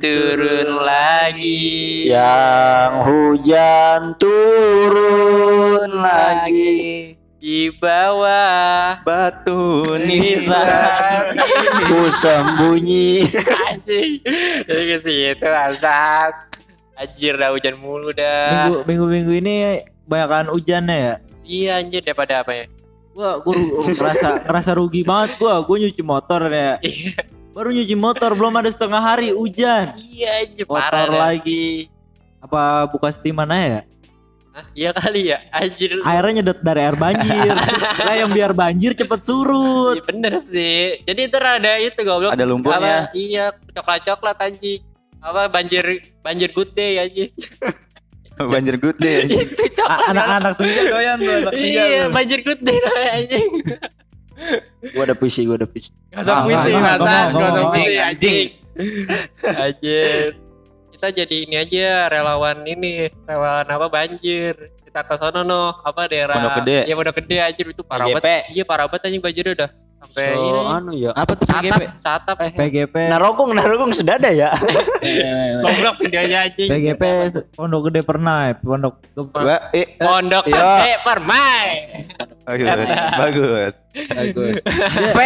turun lagi. Yang hujan turun lagi Di bawah Batu nisan. Ku sembunyi anjing. Jadi ke situ asap. Anjir dah hujan mulu dah. Minggu minggu minggu ini banyakan hujannya ya. Iya anjir daripada apa ya? Gua gua ngerasa ngerasa rugi banget gua. Gua nyuci motor ya. Baru nyuci motor belum ada setengah hari hujan. Iya anjir parah lagi. Apa buka steaman aja ya? Hah? Iya kali ya. Anjir. Airnya nyedot dari air banjir. lah yang biar banjir cepet surut. Iya bener sih. Jadi itu ada itu goblok. Ada lumpurnya. Apa, iya, coklat-coklat anjing. Apa banjir banjir good day anjing. Banjir good day itu coklat. Anak-anak tuh doyan tuh Iya, banjir good day lah anjing. Gua ada puisi Gua ada puisi Gak usah Ah, puisi, ngomong, gak usah puisi Anjing. Anjir. Kita jadi ini aja relawan ini, relawan apa banjir. Kita ke sono no, apa daerah Pondok Gede. Iya, Pondok Gede anjir itu parah banget. Iya, parah banget anjing banjir udah. Sampai So ini. anu ya Apa tuh Satap, PGP? satap. PGP Narogong Narogong sedada ya Goblok dia aja anjing. PGP Pondok Gede pernah ya. Pondok Gua eh Pondok Iya. Gede Permai. Bagus Bagus bagus. P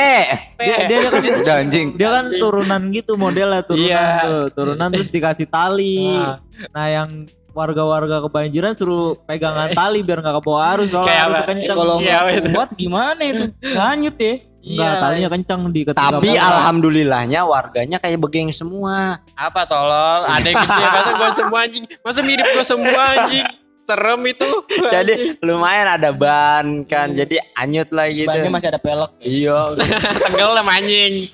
Dia, dia, dia kan Udah anjing dia kan turunan gitu modelnya turunan Iya. tuh turunan terus dikasih tali Ah. nah yang warga-warga kebanjiran suruh pegangan tali biar nggak kebawa arus soalnya apa? kenceng Kalau Iya, itu. kuat gimana itu? Hanyut ya. Enggak, Iya. talinya kenceng di ketika Tapi bawah. alhamdulillahnya warganya kayak begeng semua Apa tolol? Ada yang gitu ya, masa gue semua anjing. Masa mirip gue semua anjing. Serem itu. Jadi lumayan ada ban kan Jadi anyut lah gitu Bannya masih ada pelek. Iya tenggelam anjing.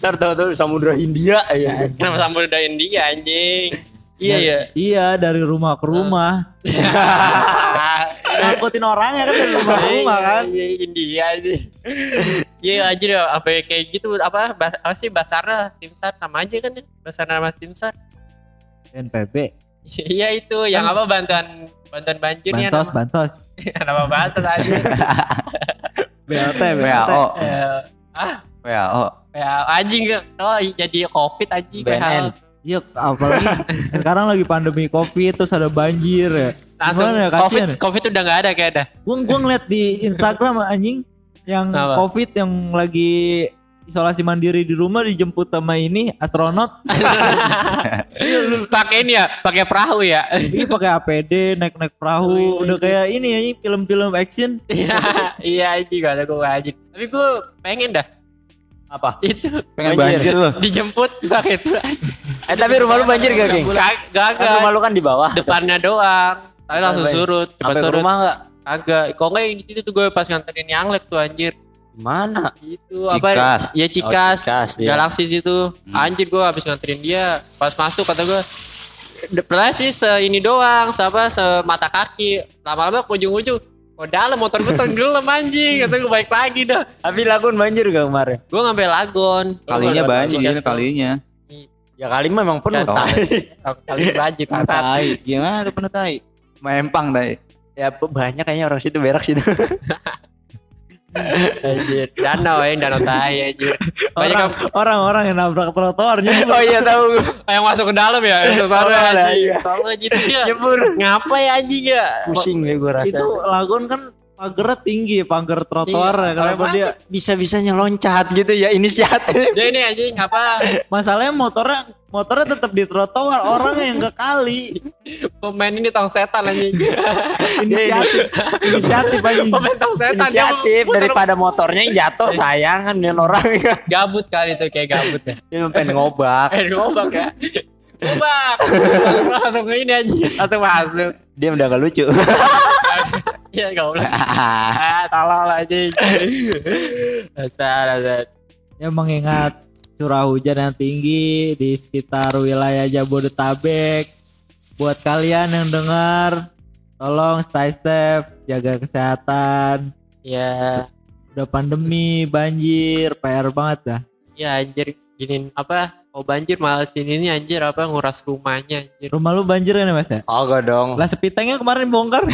Ntar tau tuh Samudra Hindia ya Kenapa sampai udahin dia anjing? Iya ya. iya dari rumah ke rumah ngangkutin orangnya kan dari rumah ke rumah kan Iya, India aja. Iya aja deh, sampai kayak gitu apa apa sih Basarnas, Timsar sama aja kan ya? Basarnas sama Timsar. NPB Iya itu yang apa bantuan bantuan banjir ya bansos nama, bansos nama bansos aja. BLT WHO Eh, ah, WHO ya anjing oh jadi covid anjing BNN. Iya, apalagi sekarang lagi pandemi covid terus ada banjir ya. Langsung Gimana ya covid kasihan ya? covid udah nggak ada kayak ada. Gua gua ngeliat di Instagram anjing yang Apa? covid yang lagi isolasi mandiri di rumah dijemput sama ini astronot pakai ini ya, pakai perahu ya. ini pakai APD naik-naik perahu udah kayak ini ya film-film action Iya, iya anjing gak ada gue anjing. Tapi gue pengen dah Apa? itu Pengen banjir lo dijemput pakai itu. Eh tapi rumah lu banjir gak geng? Kag- Kan Gagak. rumah lu kan di bawah Depannya doang. Tapi langsung surut, cepat surut. rumah gak? Kagak. Kok enggak yang di situ tuh gue pas nganterin yang lek tuh anjir. Mana? Itu Cikas. apa? Ya Cikas. Oh, Cikas, iya. Galaxy situ. Anjir gue habis nganterin dia. Pas masuk kata gue Padahal sih se ini doang, sama semata kaki. Lama-lama ke ujung-ujung. Oh dalam motor gue tenggelam anjing. Kata gue balik lagi dah. Tapi lagun banjir gak kemarin? Gue ngambil lagon. Kalinya banjir kalinya. Ya kali memang penuh Kan. tai. Kali banjir. bangsat. Tai. Gimana tuh penuh tai? Mempang dai. Ya banyak kayaknya orang situ berak situ. Anjir, danau ya, danau tai anjir. Banyak orang yang, orang-orang yang nabrak trotoar nyebur oh iya tahu. yang masuk ke dalam ya, sana Oh, ada, anjing. iya. Soalnya gitu ya. Nyebur. Ngapa ya anjing ya? Pusing ya gue rasa. itu lagun kan pagernya tinggi pagar trotoar Iya, ya kenapa dia bisa-bisanya loncat gitu ya inisiatif. Dia ini anjing apa? masalahnya motornya motornya tetap di trotoar orangnya yang ke kali Pemain ini tong setan anjing. inisiatif inisiatif aja Pemain tong setan Inisiatif daripada motornya yang jatuh sayang kan dengan orang gabut kali itu kayak gabut ya. dia pengen ngobak. Eh ngobak ya. Ngobak. Langsung ini anjing. Langsung masuk. Dia udah gak lucu. Iya enggak boleh. Ah, tolol anjing. Dasar, dasar. ya mengingat curah hujan yang tinggi di sekitar wilayah Jabodetabek buat kalian yang dengar tolong stay safe jaga kesehatan Ya, udah pandemi banjir PR banget dah ya anjir gini apa? Oh banjir malah sini nih anjir apa nguras rumahnya anjir. rumah lu banjir kan ya mas ya Ogah dong. lah sepitengnya kemarin bongkar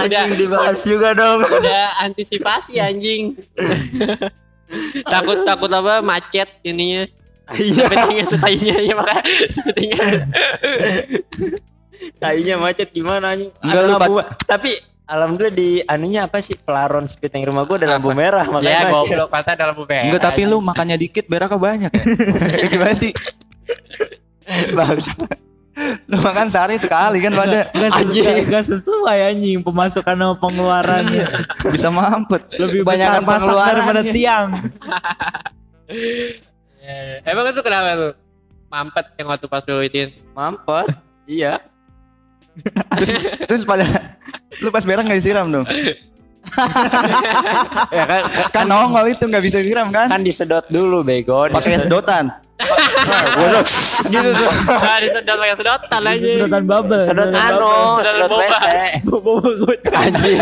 Udah Anjing dibahas juga dong. udah antisipasi anjing. takut takut apa macet ininya Iya, sepitingnya setainya ya makanya sepitingnya kayaknya macet gimana anjing. Enggak, lu, Tapi alhamdulillah di anunya apa sih pelaron speeding rumah gua ada lampu merah ya makanya macet. goblok pasti ada lampu merah Enggak tapi lu makannya dikit beraknya banyak ya. Gimana sih? Bagus. Lu makan sehari sekali kan pada Gak, sesuai, gak sesuai anjing pemasukan sama pengeluarannya. bisa mampet. Lebih besar masak daripada tiang. Ya, emang itu kenapa tuh mampet yang waktu pas lu itin Mampet. Iya. Terus terus pada lu pas berak nggak disiram dong? Ya kan kan, Kan nongol itu nggak bisa disiram kan? kan disedot dulu bego. Pakai sedotan. Gosok gitu tuh. ah disedot pakai sedotan aja Sedotan bubble. Sedot anu, Sedot. WC. Boba goceng. Anjing.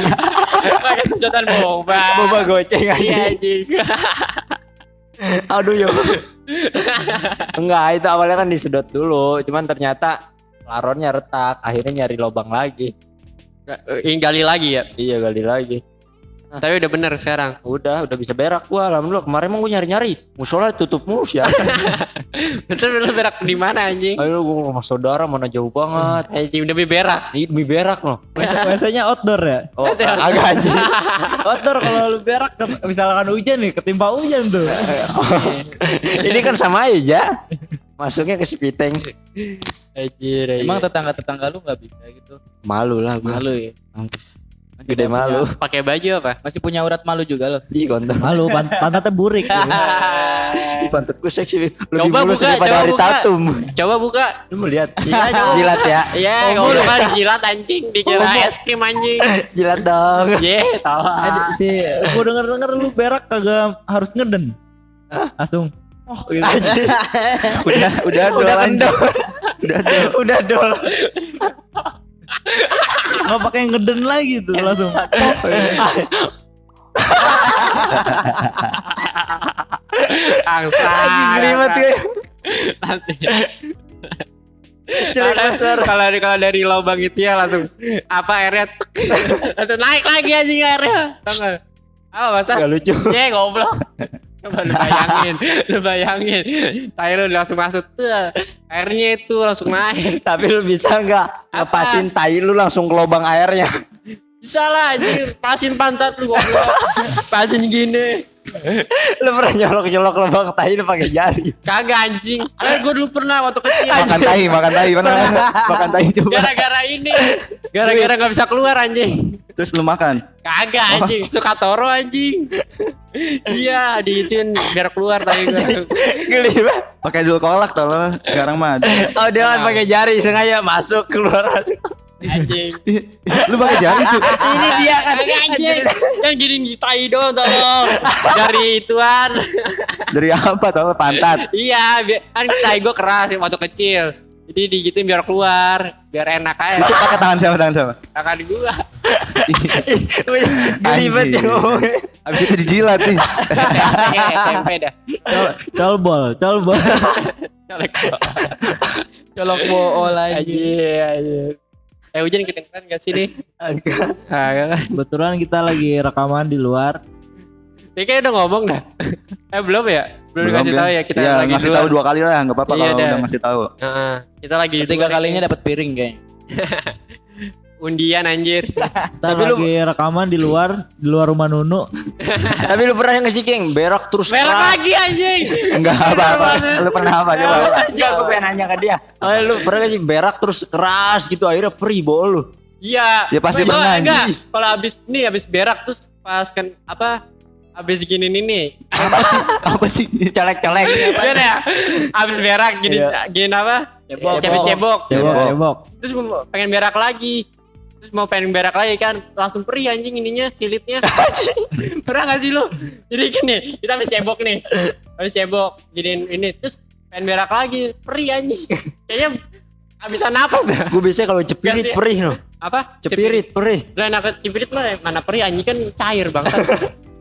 pakai sedotan boba Boba goceng iya anjing. anjing Aduh ya. Enggak, itu awalnya kan disedot dulu, cuman ternyata laronnya retak, akhirnya nyari lubang lagi. ini gali lagi ya Iya, gali lagi. tapi udah bener sekarang Udah, udah bisa berak gua. Alhamdulillah kemarin emang gua nyari-nyari. Musola tutup mulu sih. betul lu berak di mana anjing Ayo gua rumah saudara mana jauh banget. anjing demi berak Ini demi berak loh. Biasanya outdoor ya. Oh, agak anjing. Outdoor kalau lu berak misalkan hujan nih, ketimpa hujan tuh. Ini kan sama aja. Masuknya ke Sipiteng. anjir Emang tetangga-tetangga lu nggak bisa gitu? Malu lah gua. Malu ya. Gede malu. pakai baju apa Masih punya urat malu juga lo. Ih, kontol. Malu pan pantatnya burik. Ih, pantatku seksi. Lebih Coba mulus buka, daripada coba hari buka. tatum. coba buka Lu mau lihat? Iya, coba. Jilat ya. Iya, Oh, kalau kan jilat anjing, dikira es krim anjing. Jilat dong. Ye, tahu. Ada si gua denger denger lu berak kagak harus ngeden. Langsung. Oh, gitu. Udah udah dol Udah anjing. kendor. Udah dol. Nggak pakai ngeden lagi tuh langsung. Angsa. Anjing gue. Nanti. Jelek Kalau-. Kalau dari kalau dari lubang itu ya langsung apa airnya langsung naik lagi anjing airnya. Tahu nggak? Apa masa? Gak lucu. Ye goblok. Coba lu bayangin, lu bayangin. Tai lu langsung masuk tuh. Airnya itu langsung naik. Tapi lu bisa nggak ngepasin tai lu langsung ke lubang airnya? Bisa lah anjing, pasin pantat lu goblok. Pasin gini. lu pernah nyolok-nyolok lubang tai lu pakai jari. Kagak anjing. Eh gue dulu pernah waktu kecil. Makan tai, makan tai, mana makan tai coba. Gara-gara ini. Gara-gara gak bisa keluar anjing. Terus lu makan. Kagak anjing, suka toro anjing. Iya, diituin biar keluar tadi gue. Geli banget. Pakai dulu kolak tolong. Sekarang mah. Oh dia kan pakai jari sengaja masuk keluar masuk. Anjing. lu pakai jari sih. Ini dia kan anjing. Kan gini di tai doang tolong. Dari ituan. Dari apa tolong pantat. iya, kan tai gue keras waktu kecil. Jadi digituin biar keluar, biar enak Itu aja. pakai tangan siapa tangan siapa? Di gua. Geli banget ya ngomongnya. Abis itu dijilat nih. SMP, dah. Col- Colbol, colbol. Colek gua. Colok bool Anjir, anjir. Eh hujan kedengeran gak sih nih? Agak. Kagak. Kebetulan kita lagi rekaman di luar. Ini kayak udah ngomong dah. eh belum ya? Belum, dikasih tahu ya kita Iya, lagi ngasih tahu dua kali lah, enggak apa-apa Iya kalau dah. udah ngasih tahu. Heeh. kita lagi Ketiga duluan kalinya dapat piring kayaknya. undian anjir. Tapi lu- lagi rekaman di luar, di luar rumah Nunu. Tapi lu pernah nggak sih King berak terus Merah keras? lagi anjing. Enggak apa-apa. Lu pernah apa coba? Enggak, gue pengen nanya ke dia. Oh, lu pernah gak sih berak terus keras gitu akhirnya perih bol lu? Iya. Ya, pasti pernah, Enggak, kalau habis nih habis berak terus pas kan apa? Habis gini nih nih. Apa sih? Colek-colek. Gimana ya? Habis berak gini Iya. gini apa? Cebok. Cebok-cebok. Cebok, Cebok. cebok. Terus mau pengen berak lagi. Terus mau pengen berak lagi kan langsung perih anjing ininya silitnya. Pernah gak sih lu? Jadi gini, kita habis cebok nih. Habis cebok jadiin ini terus pengen berak lagi, perih anjing. Kayaknya habisan napas dah. Gue biasanya kalau cepirit Kasih- perih no. Apa? Cepirit perih. Lah enak cepirit mah mana perih anjing kan cair banget.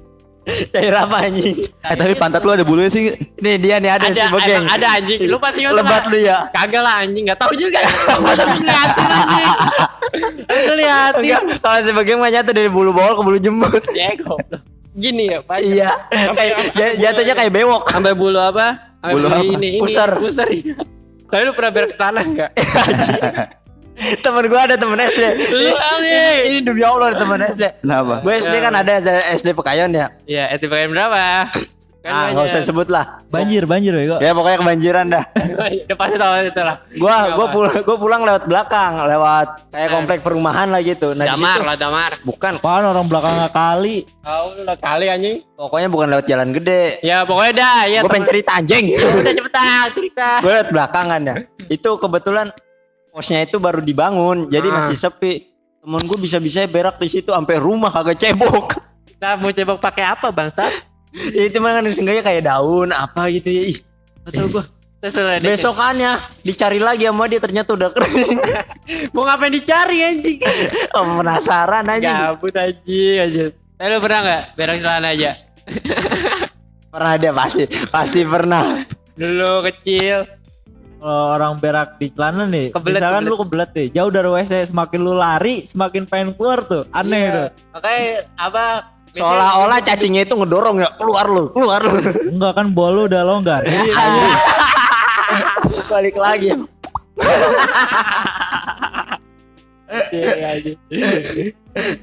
Cair apa anjing? Eh tapi pantat lu ada bulunya sih. Nih dia nih ada, ada si Bogeng. ada anjing. Lu pasti nggak Lebat lu ya. Kagak lah anjing, enggak tahu juga. Masa liatin anjing. Lu liatin. Kalau si Bogeng mah nyatu dari bulu bawal ke bulu jembut. Ya goblok. gini ya banyak. Iya, kayak jatuhnya kayak bewok. Sampai bulu apa? Bulu apa? ini, ini. Pusar. Pusar. iya. Tapi lu pernah berak tanah enggak? temen gue ada temen SD. Lu Ini- ini, demi Allah ada temen SD. Kenapa? Gue SD kan ada SD Pekayon ya. Iya, STPKM berapa? Kan Ah, nggak usah sebut lah. Banjir, banjir bego. Ya pokoknya kebanjiran dah. Udah pasti tahu itu lah. Gua gua pulang gua pulang lewat belakang, lewat kayak komplek perumahan lah gitu. Nah, Damar lah, damar. bukan. Apaan orang belakangnya kali. Kau lu kali anjing. Pokoknya bukan lewat jalan gede. Ya pokoknya dah, ya. Gue pengen cerita anjing. Udah cepetan cerita. gue lewat belakangan ya. Itu kebetulan posnya itu baru dibangun, jadi Ah. masih sepi. Temen gue bisa-bisa berak di situ sampai rumah kagak cebok. Kita mau cebok pakai apa bangsa? Ya, itu mah kan seenggaknya kayak daun apa gitu ya. Ih, gak tau gue. Besokannya dicari lagi sama dia ternyata udah kering. mau ngapain dicari anjing? Oh, penasaran aja. Gabut anjing anjing. Tapi lu pernah nggak berak celana aja? Pernah dia pasti, pasti pernah. Dulu kecil. Kalau orang berak di celana nih, Kebelet, misalkan kebelet. lu kebelet nih, jauh dari WC, semakin lu lari, semakin pengen keluar tuh. Aneh tuh. Makanya apa? Seolah-olah cacingnya itu ngedorong ya keluar lu, keluar lu. Enggak kan bol lu udah longgar. Jadi Balik lagi.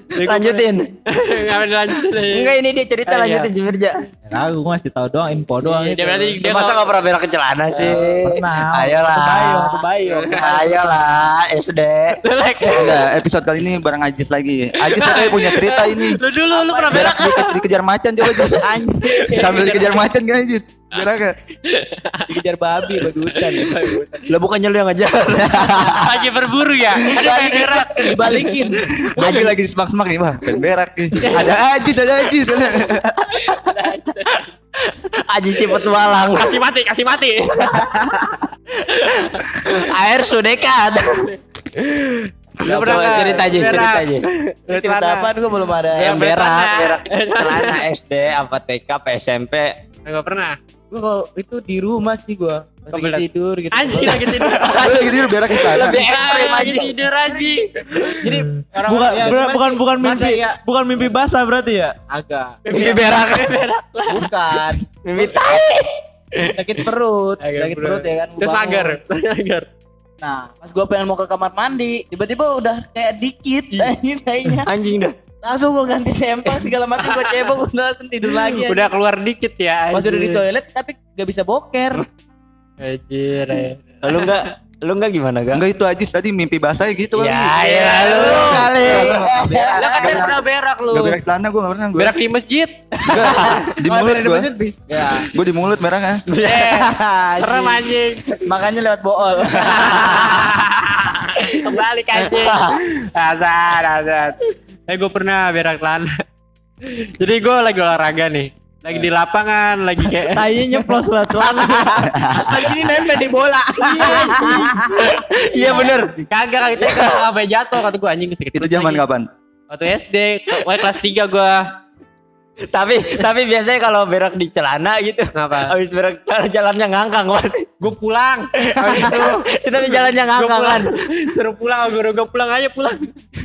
Lanjutin. Ngapain lanjutin aja. Enggak ini dia cerita Ah, iya. lanjutin si Mirja. gue ngasih tahu doang info doang Iya, dia berarti dia Masa nggak pernah berak ke celana sih? Pernah. Ayolah. Bayi. Ayolah SD. Lelek. Enggak, episode kali ini bareng Ajis lagi. Ajis katanya punya cerita ini. Lu dulu lu pernah berak? Berak di, dikejar macan coba Ajis. Sambil dikejar macan kan Ajis. Berak gak? Dikejar babi, badutan. Lah bukannya lu yang ngejar. Lagi berburu ya? Ada pengen berak. Dibalikin. Lagi lagi di semak-semak nih, Wah, pengen berak nih. Ada Ajis, ada Ajis. Aji si petualang. Kasih mati, kasih mati. Air sudah dekat. Lu pernah cerita aja, cerita aja. Cerita apaan gue belum ada. Yang berak berak, celana. SD, apa TK, apa SMP. Enggak pernah. Gue kalau itu di rumah sih gue. Pas lagi Kebelet. tidur gitu. Anjing lagi tidur. Lu lagi tidur berak di sana. Lebih ekstrim Lagi aja. tidur anjing. Jadi Orang- bukan ya, bukan bukan, bukan mimpi ya? bukan mimpi basah berarti ya? Agak. Mimpi berak. Bukan. Mimpi tai. Sakit perut, Agak sakit perut ya kan. Terus agar, agar. Nah, pas gue pengen mau ke kamar mandi, tiba-tiba udah kayak dikit anjing kayaknya. Anjing dah. Langsung gue ganti sempak segala macam gue cebok udah langsung tidur lagi. anjing. Udah keluar dikit ya. Pas udah di toilet tapi gak bisa boker. Anjir. ya. Lu enggak lu enggak gimana, Ga? Enggak itu Ajis tadi mimpi basah gitu kali. Ya, ya lu kali. Lu kan pernah berak lu. Enggak berak celana gue enggak pernah gue. Berak di masjid. di mulut gue. Ya. Gue di mulut beraknya. Eh, Serem anjing. Makanya lewat bool. Kembali ke anjing. Azan, azan. Eh gue pernah berak celana. Jadi gue lagi olahraga nih. Lagi di lapangan, lagi kayak Tainya nyeplos lah celana. Lagi ini nempel di bola. Iya bener. kagak kagak TK sampai jatuh kata gue anjing sakit Itu zaman kapan? Waktu SD, wah, kelas 3 gue. Tapi tapi biasanya kalau berak di celana gitu. Kenapa? Habis berak jalannya ngangkang pasti. Gue pulang. Habis itu Tapi jalannya ngangkang kan. Suruh pulang, gue gue pulang aja pulang.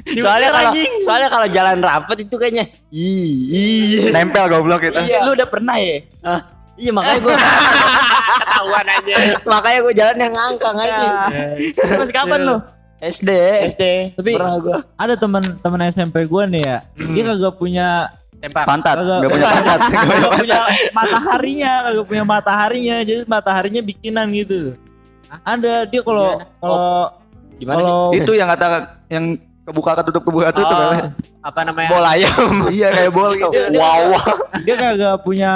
Soalnya kalau soalnya kalau jalan rapet itu kayaknya ih. Nempel goblok itu. Iya. Lu udah pernah ya? Ah, iya makanya gue ketahuan aja. makanya gue jalan yang ngangkang aja. Itu Masih kapan lu? SD. SD. Tapi Pernah gue. ada teman teman SMP gue nih ya. Dia kagak punya Tempak. Pantat, Kagak. enggak punya pantat. kagak punya mataharinya, kagak punya mataharinya. Jadi mataharinya bikinan gitu. Ada dia kalau kalau Gimana kalau itu yang kata yang kebuka ketutup kebuka tutup Oh, kan? apa namanya? Bola ayam. Iya kayak bol gitu. wow. dia kagak punya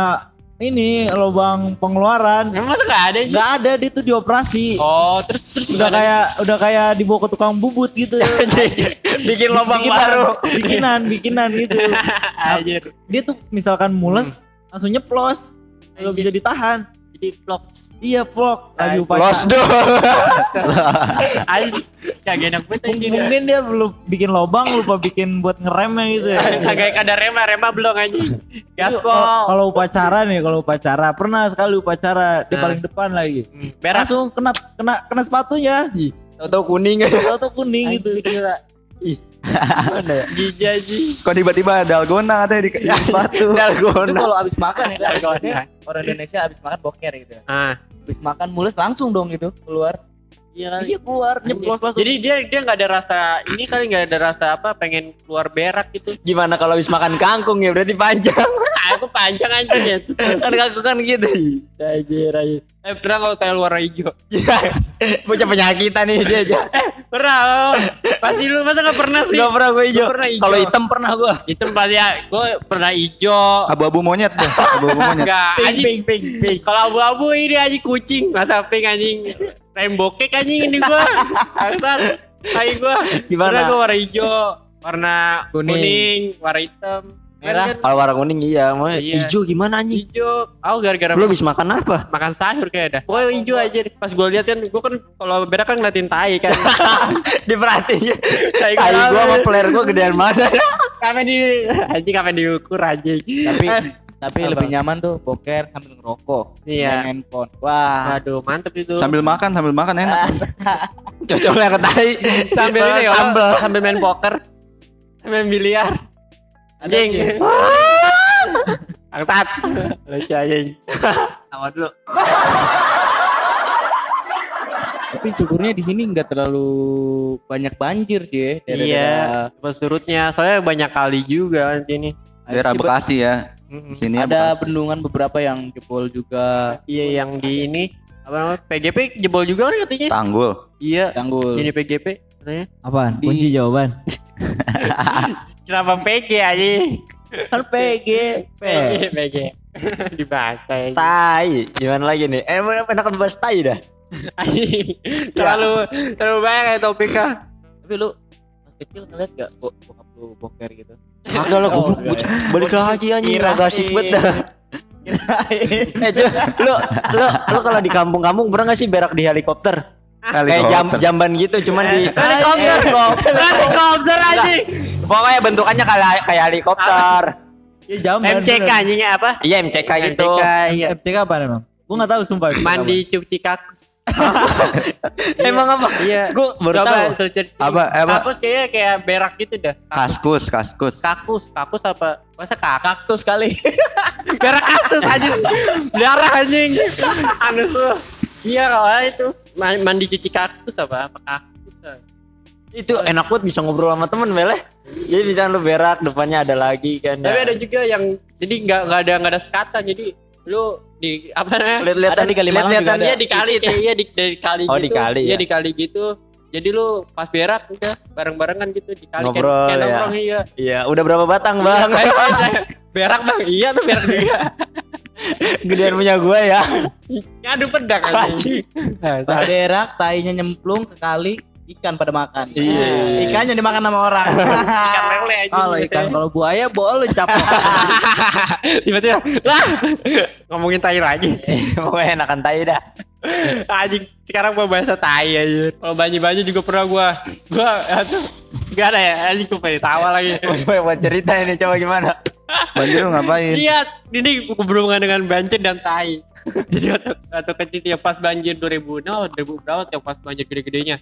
ini lubang pengeluaran. Emang masa gak ada? anjing? Nggak ada dia tuh dioperasi. Oh, terus terus Udah kayak udah kayak dibawa ke tukang bubut gitu. Bikin lubang bikinan, baru. bikinan, bikinan gitu. Anjir. Dia tuh misalkan mules langsung nyeplos. Nggak bisa ditahan. Jadi vlog. Iya, vlog lagi Los. Anjir. Kagak enak banget anjir. Mungkin dia belum bikin lobang lupa bikin buat ngeremnya gitu ya. Kagak ada rema, rema belum anjing. Gaspol. Kalau upacara nih, kalau upacara pernah sekali upacara di Nah. paling depan lagi. Berak. Langsung kena kena kena sepatunya. Tahu-tahu kuning. Tuh kuning gitu. Ih, Mana ya? Jijaji. Kok tiba-tiba dalgona katanya di, di sepatu. Itu Dalgona. kalau abis makan ya kan Dalgona. biasanya orang Indonesia abis makan boker gitu. Ah, Abis makan mulus langsung dong gitu keluar. iya. Iya keluar nyeplos langsung. Jadi dia dia nggak ada rasa ini kali nggak ada rasa apa pengen keluar berak gitu. Gimana kalau habis makan kangkung ya berarti panjang. Ah, aku panjang aja ya. kan kangkung kan gitu. Anjir anjir. Eh pernah kalau kayak luar hijau. Ya, bocah penyakitan nih dia aja. Pernah lo. Pasti lu masa nggak pernah sih? Gak pernah gue hijau. Gua pernah hijau. Kalau hitam pernah gue. Itu pasti ya, gue pernah hijau. Abu-abu monyet tuh. Abu-abu monyet. Enggak, ping anjing. ping ping ping. Kalau abu-abu ini anjing kucing, masa pink anjing. Cake anjing ini gua. Bangsat. Tai gua. Gimana? Pernah gua warna hijau, warna Kuning. kuning, warna hitam. Merah. Kan, Kalau warna kuning iya, mau Iya. hijau gimana anjing? hijau. Aku gara-gara Lu habis makan apa? makan sayur kayak dah. Pokoknya hijau aja. deh. Pas gua lihat kan, gua kan kalau berak kan ngeliatin tai kan. Diperhatiin. Tai Tai gua sama player gua gedean mana? Kapan di anjing kapan diukur anjing. Tapi tapi Apa? lebih nyaman tuh boker sambil ngerokok. Iya. Main handphone. Wah. Waduh, mantep itu. Sambil makan, sambil makan enak. Cocoknya ke tai. sambil ini ya, sambil main poker. Main biliar. Anjing. Bangsat. Lucu anjing. Tawa dulu. Tapi syukurnya di sini nggak terlalu banyak banjir sih ya. daerah-daerah- Iya, pas surutnya soalnya banyak kali juga kan sini. Daerah Bekasi ya. Mm-mm. Sini Ada bendungan beberapa yang jebol juga Iya yang di ini apa namanya PGP jebol juga kan katanya. Tanggul. Iya, tanggul. ini PGP katanya. Apaan? Di- Kunci jawaban. Kenapa PG aja? Kan PG. PG, PG. Dibaca ya. Tai. Gimana lagi nih? Eh, mau enakan bahas tai dah. Anjing. terlalu terlalu banyak kayak topiknya. Tapi lu pas kecil ngeliat gak bo bokap lu boker gitu? Kagak lah Oh, goblok. enggak bocah. Balik lagi anjing agak asik banget dah. Eh, lu lu lu kalau di kampung-kampung pernah gak sih berak di helikopter? Kayak jam jamban gitu cuman di Helikopter. Helikopter anjing. Pokoknya bentukannya kayak kayak helikopter. Iya jamban. MCK anjingnya apa? Iya MCK gitu. MCK iya. MCK apa emang? Gue nggak tahu sumpah. Mandi cuci kakus. Emang apa? Iya. Gua baru Coba tahu. search- Apa, apa? Kakus kayaknya kayak berak gitu dah. Kaskus, kaskus. Kakus, kakus apa? Masa kakak? Kaktus kali. berak kaktus anjing. Darah anjing. Anus lu. Iya kalau itu Ma- mandi cuci kaktus apa? Apa kaktus? ah? Itu enak banget bisa ngobrol sama temen Mele. Jadi bisa lu berak depannya ada lagi kan. Tapi ada juga yang jadi nggak nggak ada nggak ada sekatan jadi lu di apa namanya? lihat-lihatan di Kalimalang lihat-lihatan juga ada. Iya di kali kayak iya di dari kali Oh, gitu. di kali, Iya ya. di kali gitu. Jadi lu pas berak udah bareng-barengan gitu di kali kayak- Ngobrol, kayak ya. nongkrong iya. Iya, udah berapa batang, Bang? berak bang, iya tuh berak juga. Gedean punya gua ya. Ngadu pedang anjing. Pas berak, tainya nyemplung ke kali, ikan pada makan. Iya. Ikannya dimakan sama orang. Ikan lele anjing. Kalau ikan kalau buaya boleh capok. tiba-tiba lah ngomongin tai lagi. Pokoknya enakan tai dah. Anjing sekarang gua bahasa tai aja. Kalau banyu-banyu juga pernah gua gua aduh Gak ada ya, anjing gua pengen tawa lagi. Gue mau cerita ini coba gimana? Banjir lu ngapain? Lihat, ini berhubungan dengan banjir dan tai. Jadi waktu, waktu kecil tiap pas banjir 2000, no 2000 berapa tiap pas banjir gede-gedenya.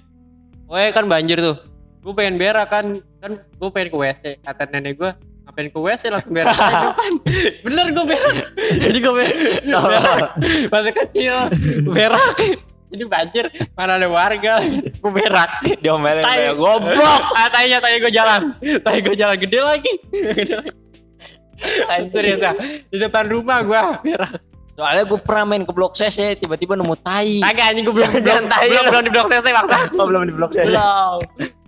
Oh kan banjir tuh. Gue pengen berak kan, kan gue pengen ke WC. Kata nenek gue, ngapain ke WC langsung berak depan. Bener gue berak. Jadi gue berak. berak. Masa kecil berak. Jadi banjir, mana ada warga. Gue berak. Diomelin Tai. goblok. Ah, tainya, tai gue jalan. Tai gue jalan gede lagi. Gede lagi. Serius ah. Di depan rumah gua berak. Soalnya gue pernah main ke blok C ya, tiba-tiba nemu tai. Kagak anjing gua belum Jangan tai belum, lu. belum di blok CC bangsa. Oh, belum di blok C. Belum.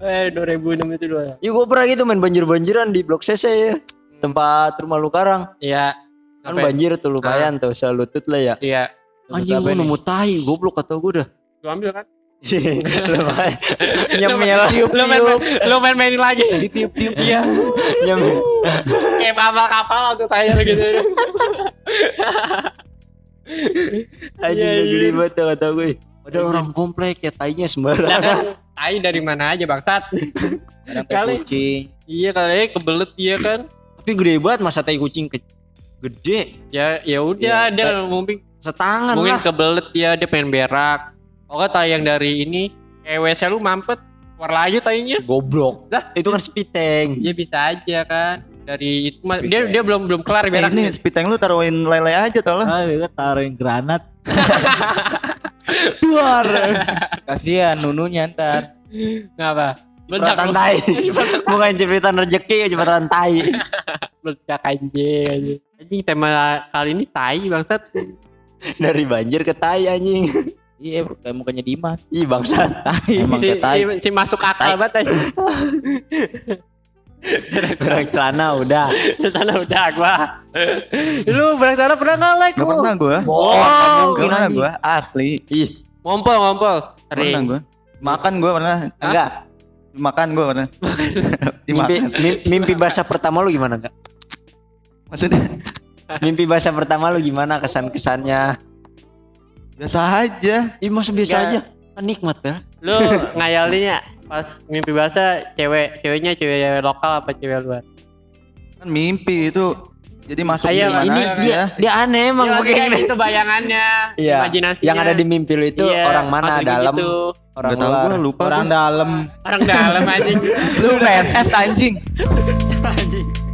Eh 2006 itu dua. Iya gue pernah gitu main banjir-banjiran di blok CC ya. Tempat rumah lu karang. Iya. Kan Apa ya? banjir tuh lumayan tuh, selutut lah ya. Iya. Anjing gue nemu tai, goblok kata gue dah. Lu ambil kan? Lumayan. Nyemil. Lu main lu main mainin lagi. Ditiup-tiup. Iya. Nyemil. Kayak kapal-kapal tuh kayak gitu. Anjing Iya, iya. geli banget tuh kata gue. Padahal orang komplek ya tainya sembarangan. tai dari mana aja bangsat. Kali. kucing. Iya kali kebelet dia kan. Tapi gede banget masa tai kucing ke gede Ya ya udah Iya, dia mungkin setangan mungkin lah. kebelet dia dia pengen berak. Oh tai yang dari ini kayak WC lu mampet keluar lagi tainya Goblok. Lah. itu kan speed tank. dia bisa aja kan dari itu dia dia belum belum kelar Eh, beraknya ini speed tank lu taruhin lele aja tau lah. Ah, gue taruhin granat. Keluar. Kasihan nununya ntar. Kenapa? Jepretan tai. Bukan jepretan rezeki, jepretan tai. Meledak anjing anjing. Anjing tema kali ini tai bangsat. Dari banjir ke tai anjing. Iya, kayak mukanya Dimas. Ih bangsat. Emang Si, tai. si, si masuk akal banget anjing. Berak celana udah. Sana udah gua. Lu berak celana pernah nggak like Gak pernah. Oh, Gak mungkin pernah gue. Asli. Ih, Ngompol ngompol. Pernah gue. Makan gue pernah. enggak. Makan gue pernah. Mimpi, mimpi basah pertama lu gimana enggak? Maksudnya Mimpi basah pertama lu gimana kesan-kesannya? biasa aja. Ih, masa biasa Enggak. aja. Nikmat kan? Lu ngayalinnya pas mimpi bahasa cewek ceweknya cewek lokal apa cewek luar? Kan mimpi itu. Jadi masuk Iya, di mana Ini aja. dia dia aneh emang maksudnya kayak begini. gitu bayangannya, Iya. imajinasinya. Yang ada di mimpi lu itu Iya, orang mana dalam, gitu. orang Gak gue lupa Orang dalam. Orang dalam anjing. Lu PNS anjing. Anjing.